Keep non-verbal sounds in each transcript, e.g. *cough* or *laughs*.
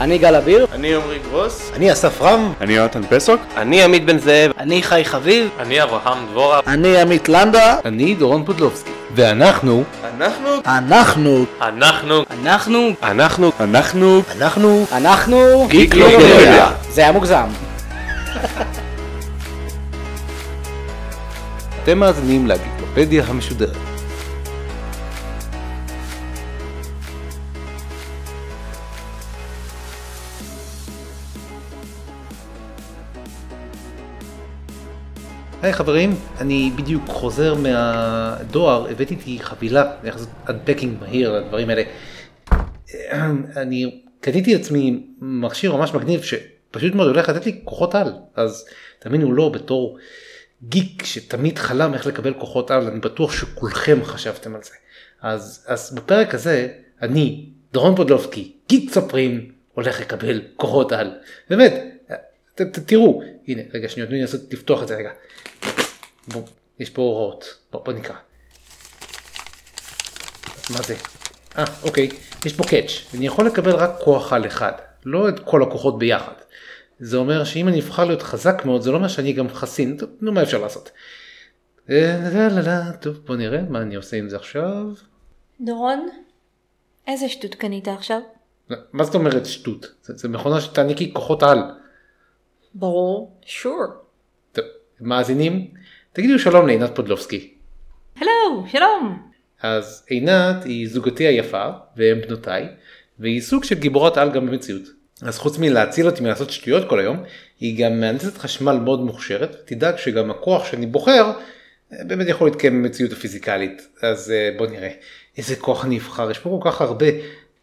אני גל אביר. אני עמרי גרוס. אני אסף רם. אני יונתן פסוק. אני עמית בן זאב. אני חי חביב. אני אברהם דבורה. אני עמית לנדה. אני דורון פודלובסקי. ואנחנו... אנחנו... אנחנו... אנחנו... אנחנו... אנחנו... אנחנו... אנחנו... אנחנו... גיקלופדיה. זה היה מוגזם. *laughs* אתם מאזינים לגיקלופדיה המשודרת. היי חברים, אני בדיוק חוזר מהדואר, הבאתי איתי חבילה, איך לעשות אנפקינג מהיר לדברים האלה. אני קניתי לעצמי מכשיר ממש מגניב שפשוט מאוד הולך לתת לי כוחות על, אז תאמינו לא בתור גיק שתמיד חלם איך לקבל כוחות על, אני בטוח שכולכם חשבתם על זה. אז, אז בפרק הזה, אני, דורון פודלובסקי, גיק ספרים, הולך לקבל כוחות על. באמת, ת, ת, תראו, הנה, רגע שנייה, תנו לי לנסות לפתוח את זה רגע. בוא, יש פה הוראות, בוא, בוא נקרא. מה זה? אה, אוקיי, יש פה קאץ', אני יכול לקבל רק כוח על אחד, לא את כל הכוחות ביחד. זה אומר שאם אני אבחר להיות חזק מאוד, זה לא אומר שאני גם חסין, טוב, נו מה אפשר לעשות? אה, טוב, בוא נראה מה אני עושה עם זה עכשיו. דורון, איזה שטות קנית עכשיו? מה זאת אומרת שטות? זה, זה מכונה שתעניקי כוחות על. ברור, שור. טוב, מאזינים, תגידו שלום לעינת פודלובסקי. הלו, שלום. אז עינת היא זוגתי היפה והם בנותיי, והיא סוג של גיבורת על גם במציאות. אז חוץ מלהציל אותי מלעשות שטויות כל היום, היא גם מהנדסת חשמל מאוד מוכשרת, ותדאג שגם הכוח שאני בוחר אה, באמת יכול להתקיים במציאות הפיזיקלית. אז אה, בוא נראה, איזה כוח אני אבחר, יש פה כל כך הרבה.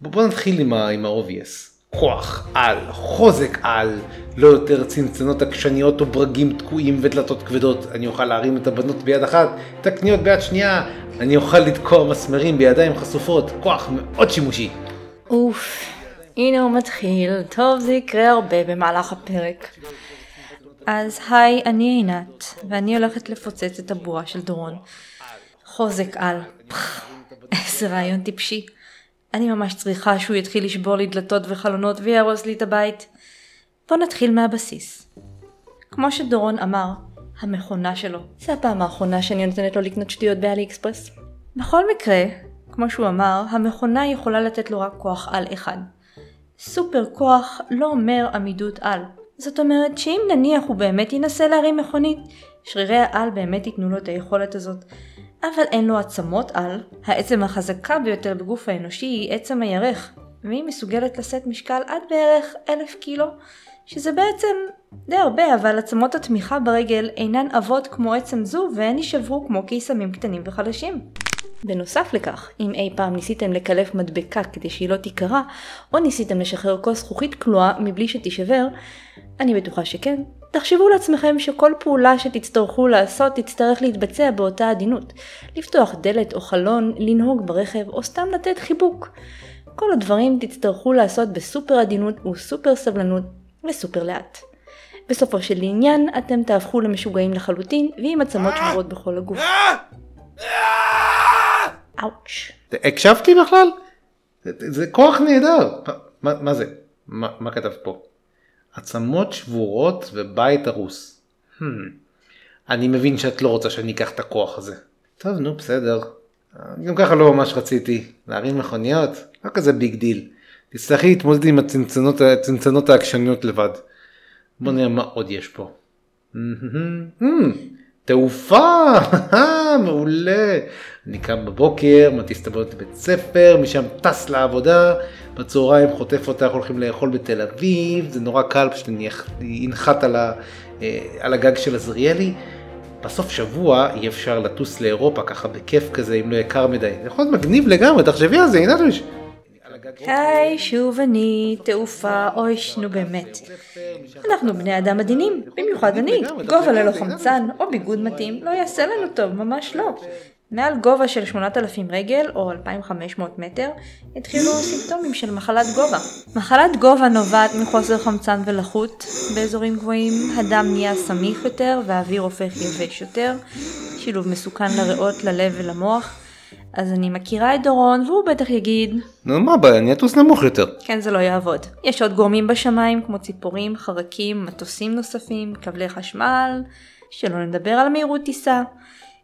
בוא נתחיל עם ה-obvious. כוח על, חוזק על, לא יותר צנצנות עקשניות או ברגים תקועים ודלתות כבדות. אני אוכל להרים את הבנות ביד אחת, את הקניות ביד שנייה, אני אוכל לתקוע מסמרים בידיים חשופות, כוח מאוד שימושי. אוף, הנה הוא מתחיל, טוב זה יקרה הרבה במהלך הפרק. אז היי, אני עינת, ואני הולכת לפוצץ את הבועה של דורון. חוזק על. איזה רעיון טיפשי. אני ממש צריכה שהוא יתחיל לשבור לי דלתות וחלונות ויהרוס לי את הבית. בוא נתחיל מהבסיס. כמו שדורון אמר, המכונה שלו. זה הפעם האחרונה שאני נותנת לו לקנות שטויות באלי אקספרס. בכל מקרה, כמו שהוא אמר, המכונה יכולה לתת לו רק כוח על אחד. סופר כוח לא אומר עמידות על. זאת אומרת שאם נניח הוא באמת ינסה להרים מכונית, שרירי העל באמת ייתנו לו את היכולת הזאת. אבל אין לו עצמות על, העצם החזקה ביותר בגוף האנושי היא עצם הירך, והיא מסוגלת לשאת משקל עד בערך אלף קילו, שזה בעצם די הרבה, אבל עצמות התמיכה ברגל אינן עבות כמו עצם זו, והן יישברו כמו קיסמים קטנים וחלשים. בנוסף לכך, אם אי פעם ניסיתם לקלף מדבקה כדי שהיא לא תיקרע, או ניסיתם לשחרר כוס זכוכית כלואה מבלי שתישבר, אני בטוחה שכן, תחשבו לעצמכם שכל פעולה שתצטרכו לעשות תצטרך להתבצע באותה עדינות. לפתוח דלת או חלון, לנהוג ברכב או סתם לתת חיבוק. כל הדברים תצטרכו לעשות בסופר עדינות וסופר סבלנות וסופר לאט. בסופו של עניין אתם תהפכו למשוגעים לחלוטין ועם עצמות שבורות בכל הגוף. אאוץ'. הקשבתי בכלל? זה, כוח נהדר. מה, זה? מה כתב פה? עצמות שבורות ובית הרוס. הממ. אני מבין שאת לא רוצה שאני אקח את הכוח הזה. טוב, נו, בסדר. גם ככה לא ממש רציתי. להרים מכוניות? לא כזה big deal. תצטרכי להתמודד עם הצנצנות, הצנצנות העקשניות לבד. בוא נראה מה עוד יש פה. הממ, תעופה, *laughs* מעולה. אני קם בבוקר, מטיס את הבנות לבית ספר, משם טס לעבודה, בצהריים חוטף אותך, הולכים לאכול בתל אביב, זה נורא קל, פשוט אני אנחת על, ה, אה, על הגג של עזריאלי. בסוף שבוע אי אפשר לטוס לאירופה ככה בכיף כזה, אם לא יקר מדי. זה יכול להיות מגניב לגמרי, תחשבי על זה, הנה תוש. היי, שוב אני, תעופה, אוי, נו באמת. אנחנו בני אדם עדינים, במיוחד אני. גובה ללא חמצן או ביגוד מתאים לא יעשה לנו טוב, ממש לא. מעל גובה של 8,000 רגל או 2,500 מטר התחילו סימפטומים של מחלת גובה. מחלת גובה נובעת מחוסר חמצן ולחות. באזורים גבוהים הדם נהיה סמיך יותר והאוויר הופך יבש יותר, שילוב מסוכן לריאות, ללב ולמוח. אז אני מכירה את דורון והוא בטח יגיד, נו מה הבעיה, אני אטוס נמוך יותר. כן זה לא יעבוד. יש עוד גורמים בשמיים כמו ציפורים, חרקים, מטוסים נוספים, כבלי חשמל, שלא נדבר על מהירות טיסה.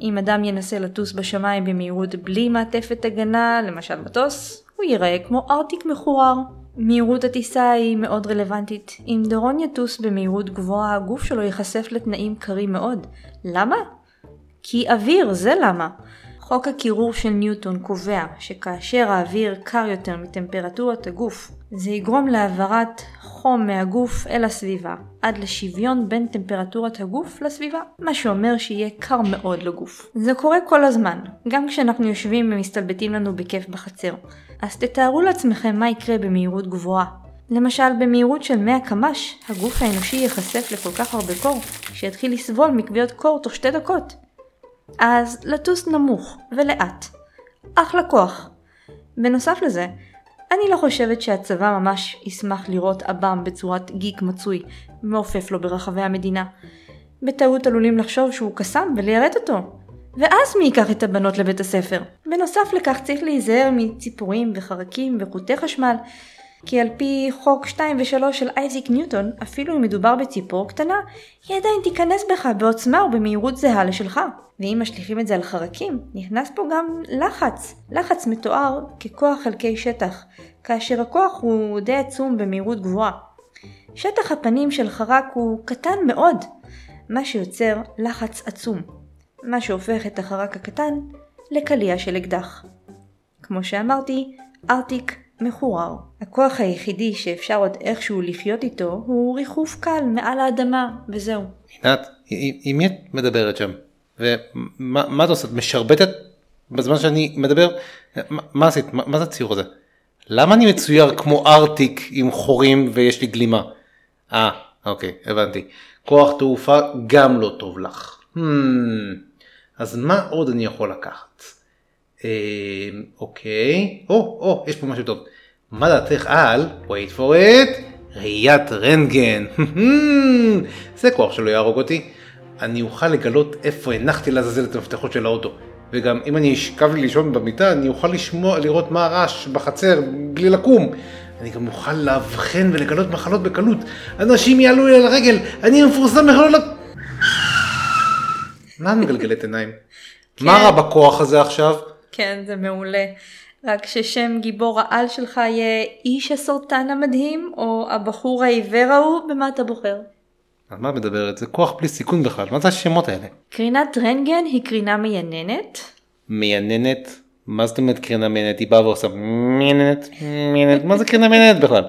אם אדם ינסה לטוס בשמיים במהירות בלי מעטפת הגנה, למשל מטוס, הוא ייראה כמו ארטיק מחורר. מהירות הטיסה היא מאוד רלוונטית. אם דורון יטוס במהירות גבוהה, הגוף שלו ייחשף לתנאים קרים מאוד. למה? כי אוויר, זה למה. חוק הקירור של ניוטון קובע שכאשר האוויר קר יותר מטמפרטורת הגוף, זה יגרום להעברת חום מהגוף אל הסביבה, עד לשוויון בין טמפרטורת הגוף לסביבה, מה שאומר שיהיה קר מאוד לגוף. זה קורה כל הזמן, גם כשאנחנו יושבים ומסתלבטים לנו בכיף בחצר. אז תתארו לעצמכם מה יקרה במהירות גבוהה. למשל, במהירות של 100 קמ"ש, הגוף האנושי ייחשף לכל כך הרבה קור, שיתחיל לסבול מכוויות קור תוך שתי דקות. אז לטוס נמוך ולאט. אחלה כוח. בנוסף לזה, אני לא חושבת שהצבא ממש ישמח לראות עב"ם בצורת גיק מצוי, מעופף לו ברחבי המדינה. בטעות עלולים לחשוב שהוא קסם וליירט אותו. ואז מי ייקח את הבנות לבית הספר? בנוסף לכך צריך להיזהר מציפורים וחרקים וחוטי חשמל, כי על פי חוק 2 ו-3 של אייזיק ניוטון, אפילו אם מדובר בציפור קטנה, היא עדיין תיכנס בך בעוצמה ובמהירות זהה לשלך. ואם משליכים את זה על חרקים, נכנס פה גם לחץ. לחץ מתואר ככוח חלקי שטח, כאשר הכוח הוא די עצום במהירות גבוהה. שטח הפנים של חרק הוא קטן מאוד, מה שיוצר לחץ עצום, מה שהופך את החרק הקטן לקליע של אקדח. כמו שאמרתי, ארטיק מחורר. הכוח היחידי שאפשר עוד איכשהו לחיות איתו הוא ריחוף קל מעל האדמה, וזהו. עינת, עם מי את מדברת שם? ומה מה את עושה? את משרבטת בזמן שאני מדבר? מה, עשית? מה, מה זה הציור הזה? למה אני מצויר כמו ארטיק עם חורים ויש לי גלימה? אה, אוקיי, הבנתי. כוח תעופה גם לא טוב לך. Hmm, אז מה עוד אני יכול לקחת? אה, אוקיי, או, או, יש פה משהו טוב. מה דעתך על, wait for it, ראיית רנטגן? *laughs* זה כוח שלא יהרוג אותי. אני אוכל לגלות איפה הנחתי לעזאזל את המפתחות של האוטו. וגם אם אני אשכב לי לישון במיטה, אני אוכל לשמוע, לראות מה הרעש בחצר בלי לקום. אני גם אוכל לאבחן ולגלות מחלות בקלות. אנשים יעלו לי על הרגל, אני מפורסם מכלול... מה את מגלגלת עיניים? מה רע בכוח הזה עכשיו? כן, זה מעולה. רק ששם גיבור העל שלך יהיה איש הסרטן המדהים, או הבחור העיוור ההוא, במה אתה בוחר? על מה מדברת? זה כוח בלי סיכון בכלל, מה זה השמות האלה? קרינת רנטגן היא קרינה מייננת. מייננת? מה זאת אומרת קרינה מייננת? היא באה ועושה מייננת, מייננת, מה זה קרינה מייננת בכלל?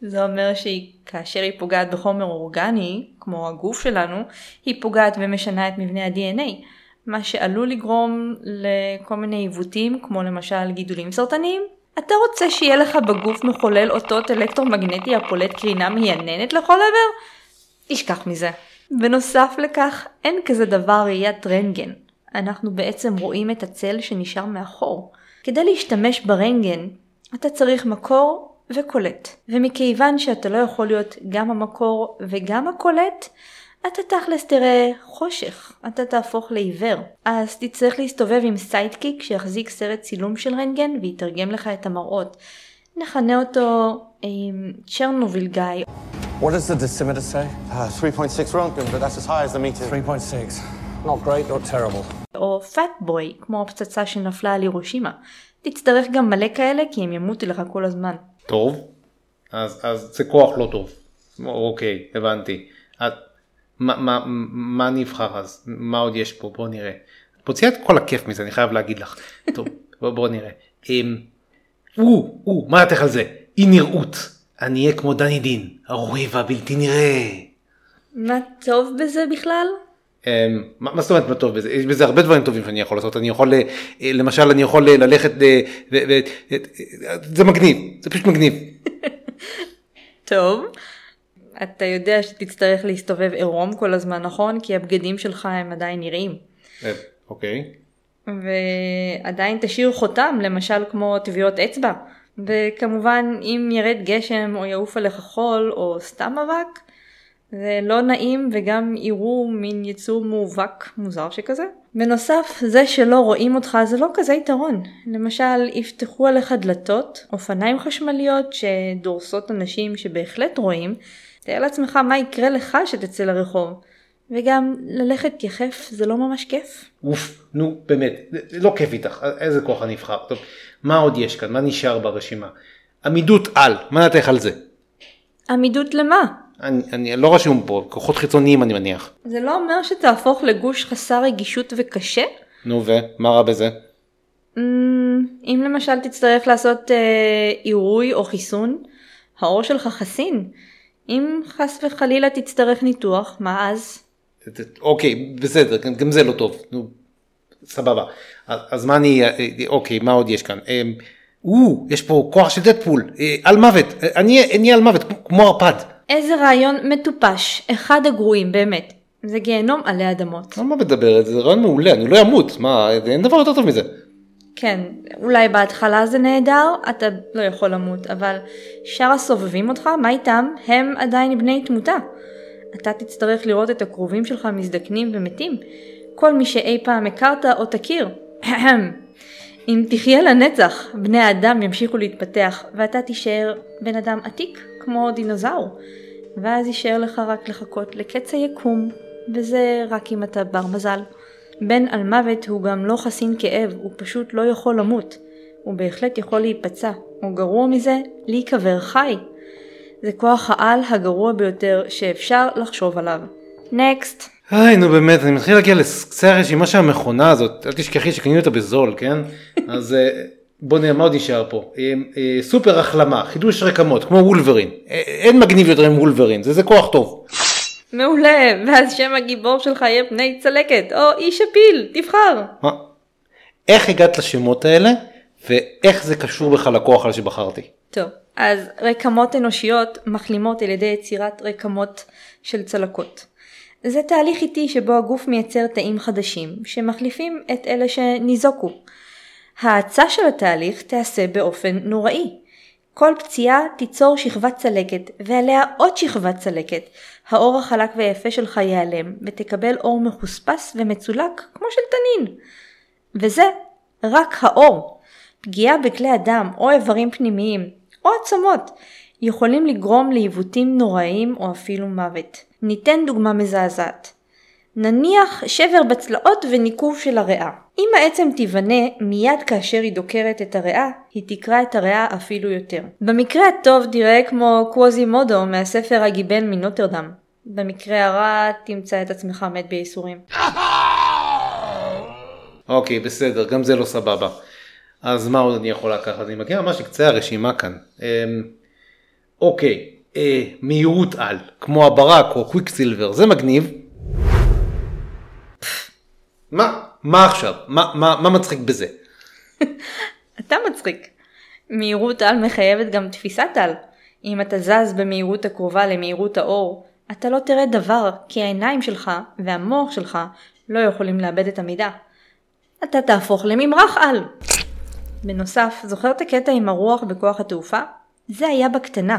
זה אומר שהיא, כאשר היא פוגעת בחומר אורגני, כמו הגוף שלנו, היא פוגעת ומשנה את מבנה ה-DNA, מה שעלול לגרום לכל מיני עיוותים, כמו למשל גידולים סרטניים. אתה רוצה שיהיה לך בגוף מחולל אותות אלקטרומגנטי הפולט קרינה מייננת לכל עבר? תשכח מזה. בנוסף לכך, אין כזה דבר ראיית רנטגן. אנחנו בעצם רואים את הצל שנשאר מאחור. כדי להשתמש ברנטגן, אתה צריך מקור וקולט. ומכיוון שאתה לא יכול להיות גם המקור וגם הקולט, אתה תכלס תראה חושך, אתה תהפוך לעיוור. אז תצטרך להסתובב עם sidekick שיחזיק סרט צילום של רנטגן ויתרגם לך את המראות. נכנה אותו אה, צ'רנוביל גיא. What does the decimeter say? Uh, 3.6 Rontgen, but that's as high as the meter. 3.6. Not great, not terrible. או פאט בוי, כמו הפצצה שנפלה על הירושימה. תצטרך גם מלא כאלה כי הם ימותו לך כל הזמן. טוב, אז, אז זה כוח לא טוב. אוקיי, הבנתי. מה, מה, מה אני אבחר אז? מה עוד יש פה? בוא נראה. את מוציאה את כל הכיף מזה, אני חייב להגיד לך. טוב, בוא, בוא נראה. אמ, או, או, מה דעתך על זה? אי נראות. אני אהיה כמו דני דין, הרועי והבלתי נראה. מה טוב בזה בכלל? אמ, מה מה זאת אומרת מה טוב בזה? יש בזה הרבה דברים טובים שאני יכול לעשות. אני יכול, אה, למשל, אני יכול אה, ללכת, אה, ו- ו- זה מגניב, זה פשוט מגניב. *laughs* טוב. אתה יודע שתצטרך להסתובב עירום כל הזמן, נכון? כי הבגדים שלך הם עדיין נראים. אה, אוקיי. ועדיין תשאיר חותם, למשל כמו טביעות אצבע. וכמובן, אם ירד גשם או יעוף עליך חול או סתם אבק, זה לא נעים וגם יראו מין יצור מאובק מוזר שכזה. בנוסף, זה שלא רואים אותך זה לא כזה יתרון. למשל, יפתחו עליך דלתות, אופניים חשמליות שדורסות אנשים שבהחלט רואים, תאר לעצמך מה יקרה לך שתצא לרחוב. וגם ללכת יחף זה לא ממש כיף. אוף, נו באמת, לא כיף איתך, איזה כוח אני אבחר. טוב, מה עוד יש כאן? מה נשאר ברשימה? עמידות על, מה נתך על זה? עמידות למה? אני, אני לא רשום פה, כוחות חיצוניים אני מניח. זה לא אומר שתהפוך לגוש חסר רגישות וקשה? נו ומה רע בזה? Mm, אם למשל תצטרך לעשות אה, עירוי או חיסון, העור שלך חסין. אם חס וחלילה תצטרך ניתוח, מה אז? אוקיי, בסדר, גם זה לא טוב, נו, סבבה. אז, אז מה אני, אוקיי, מה עוד יש כאן? אמ, או, יש פה כוח של דדפול, אה, על מוות, אה, אני אהיה על מוות, כמו ערפד. איזה רעיון מטופש, אחד הגרועים באמת. זה גיהנום עלי אדמות. על מה מדברת? זה רעיון מעולה, אני לא אמות, מה, אין דבר יותר טוב מזה. כן, אולי בהתחלה זה נהדר, אתה לא יכול למות, אבל שאר הסובבים אותך, מה איתם? הם עדיין בני תמותה. אתה תצטרך לראות את הקרובים שלך מזדקנים ומתים. כל מי שאי פעם הכרת או תכיר. אם תחיה לנצח, בני האדם ימשיכו להתפתח, ואתה תישאר בן אדם עתיק, כמו דינוזאור. ואז יישאר לך רק לחכות לקץ היקום, וזה רק אם אתה בר מזל. בן על מוות הוא גם לא חסין כאב, הוא פשוט לא יכול למות. הוא בהחלט יכול להיפצע, או גרוע מזה, להיקבר חי. זה כוח העל הגרוע ביותר שאפשר לחשוב עליו. נקסט. היי נו באמת אני מתחיל להגיע לקצה הרשימה של המכונה הזאת אל תשכחי שקנינו אותה בזול כן *laughs* אז אה, בוא נראה מה עוד נשאר פה אה, אה, סופר החלמה חידוש רקמות כמו וולברין אין מגניב יותר עם וולברין זה זה כוח טוב. מעולה, ואז שם הגיבור שלך יהיה פני צלקת, או איש הפיל, תבחר. מה? איך הגעת לשמות האלה ואיך זה קשור בכלל לכוח הזה שבחרתי. טוב, אז רקמות אנושיות מחלימות על ידי יצירת רקמות של צלקות. זה תהליך איטי שבו הגוף מייצר תאים חדשים, שמחליפים את אלה שניזוקו. האצה של התהליך תיעשה באופן נוראי. כל פציעה תיצור שכבת צלקת, ועליה עוד שכבת צלקת. האור החלק והיפה שלך ייעלם, ותקבל אור מחוספס ומצולק כמו של תנין. וזה רק האור. פגיעה בכלי הדם או איברים פנימיים, או עצמות, יכולים לגרום לעיוותים נוראיים או אפילו מוות. ניתן דוגמה מזעזעת. נניח שבר בצלעות וניקוב של הריאה. אם העצם תיבנה מיד כאשר היא דוקרת את הריאה, היא תקרע את הריאה אפילו יותר. במקרה הטוב תראה כמו קווזי מודו מהספר הגיבן מנוטרדם. במקרה הרע תמצא את עצמך מת בייסורים. *laughs* אוקיי בסדר גם זה לא סבבה. אז מה עוד אני יכול לקחת? אני מגיע ממש לקצה הרשימה כאן. אמ, אוקיי, אה, מהירות על, כמו הברק או קוויקסילבר, זה מגניב. מה? מה עכשיו? מה, מה, מה מצחיק בזה? *laughs* אתה מצחיק. מהירות על מחייבת גם תפיסת על. אם אתה זז במהירות הקרובה למהירות האור, אתה לא תראה דבר, כי העיניים שלך והמוח שלך לא יכולים לאבד את המידה. אתה תהפוך לממרח על. בנוסף, זוכר את הקטע עם הרוח בכוח התעופה? זה היה בקטנה.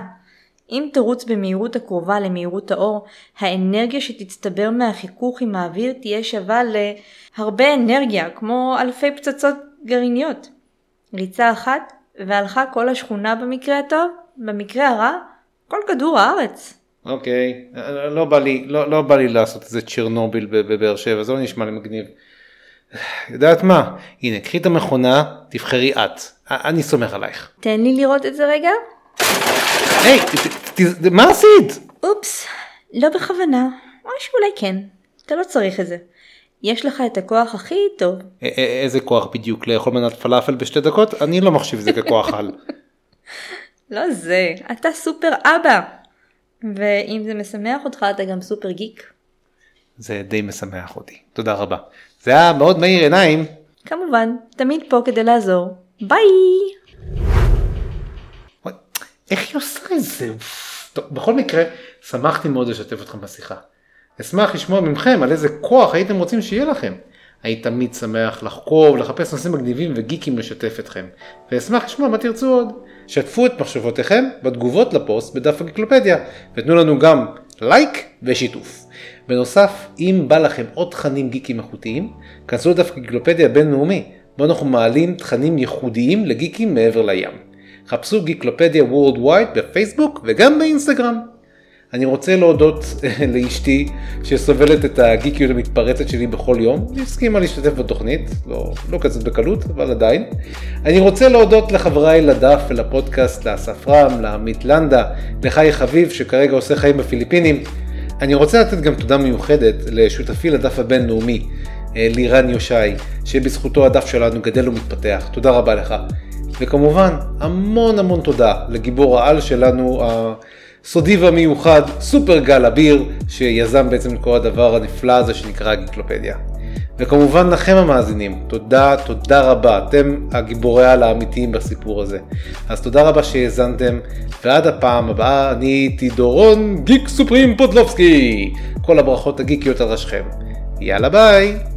אם תרוץ במהירות הקרובה למהירות האור, האנרגיה שתצטבר מהחיכוך עם האוויר תהיה שווה להרבה אנרגיה, כמו אלפי פצצות גרעיניות. ריצה אחת, והלכה כל השכונה במקרה הטוב, במקרה הרע, כל כדור הארץ. אוקיי, לא בא לי, לא, לא בא לי לעשות איזה צ'רנוביל בבאר שבע, זה לא נשמע לי מגניב. יודעת מה? הנה, קחי את המכונה, תבחרי את. אני סומך עלייך. תן לי לראות את זה רגע. היי, מה עשית? אופס, לא בכוונה, או שאולי כן. אתה לא צריך את זה. יש לך את הכוח הכי טוב. א- א- איזה כוח בדיוק לאכול מנת פלאפל בשתי דקות? אני לא מחשיב את זה ככוח על. *laughs* לא זה, אתה סופר אבא. ואם זה משמח אותך, אתה גם סופר גיק. זה די משמח אותי. תודה רבה. זה היה מאוד מאיר עיניים. כמובן, תמיד פה כדי לעזור. ביי! איך היא עושה את זה? טוב, בכל מקרה, שמחתי מאוד לשתף אתכם בשיחה. אשמח לשמוע מכם על איזה כוח הייתם רוצים שיהיה לכם. הייתי תמיד שמח לחקור ולחפש נושאים מגניבים וגיקים לשתף אתכם. ואשמח לשמוע מה תרצו עוד. שתפו את מחשבותיכם בתגובות לפוסט בדף הגיקלופדיה, ותנו לנו גם לייק ושיתוף. בנוסף, אם בא לכם עוד תכנים גיקים איכותיים, כנסו לדף גיקלופדיה בינלאומי, בו אנחנו מעלים תכנים ייחודיים לגיקים מעבר לים. חפשו גיקלופדיה Worldwide בפייסבוק וגם באינסטגרם. אני רוצה להודות לאשתי שסובלת את הגיקיות המתפרצת שלי בכל יום, היא הסכימה להשתתף בתוכנית, לא, לא כזאת בקלות, אבל עדיין. אני רוצה להודות לחבריי לדף ולפודקאסט, לאסף רם, לעמית לנדה, לחי חביב שכרגע עושה חיים בפיליפינים. אני רוצה לתת גם תודה מיוחדת לשותפי לדף הבינלאומי, אה, לירן יושי, שבזכותו הדף שלנו גדל ומתפתח. תודה רבה לך. וכמובן, המון המון תודה לגיבור העל שלנו, הסודי והמיוחד, סופר גל אביר, שיזם בעצם את כל הדבר הנפלא הזה שנקרא גיקלופדיה. וכמובן לכם המאזינים, תודה, תודה רבה, אתם הגיבורי העל האמיתיים בסיפור הזה. אז תודה רבה שהאזנתם, ועד הפעם הבאה אני הייתי דורון גיק סופרים פודלובסקי. כל הברכות הגיקיות על ראשכם. יאללה ביי!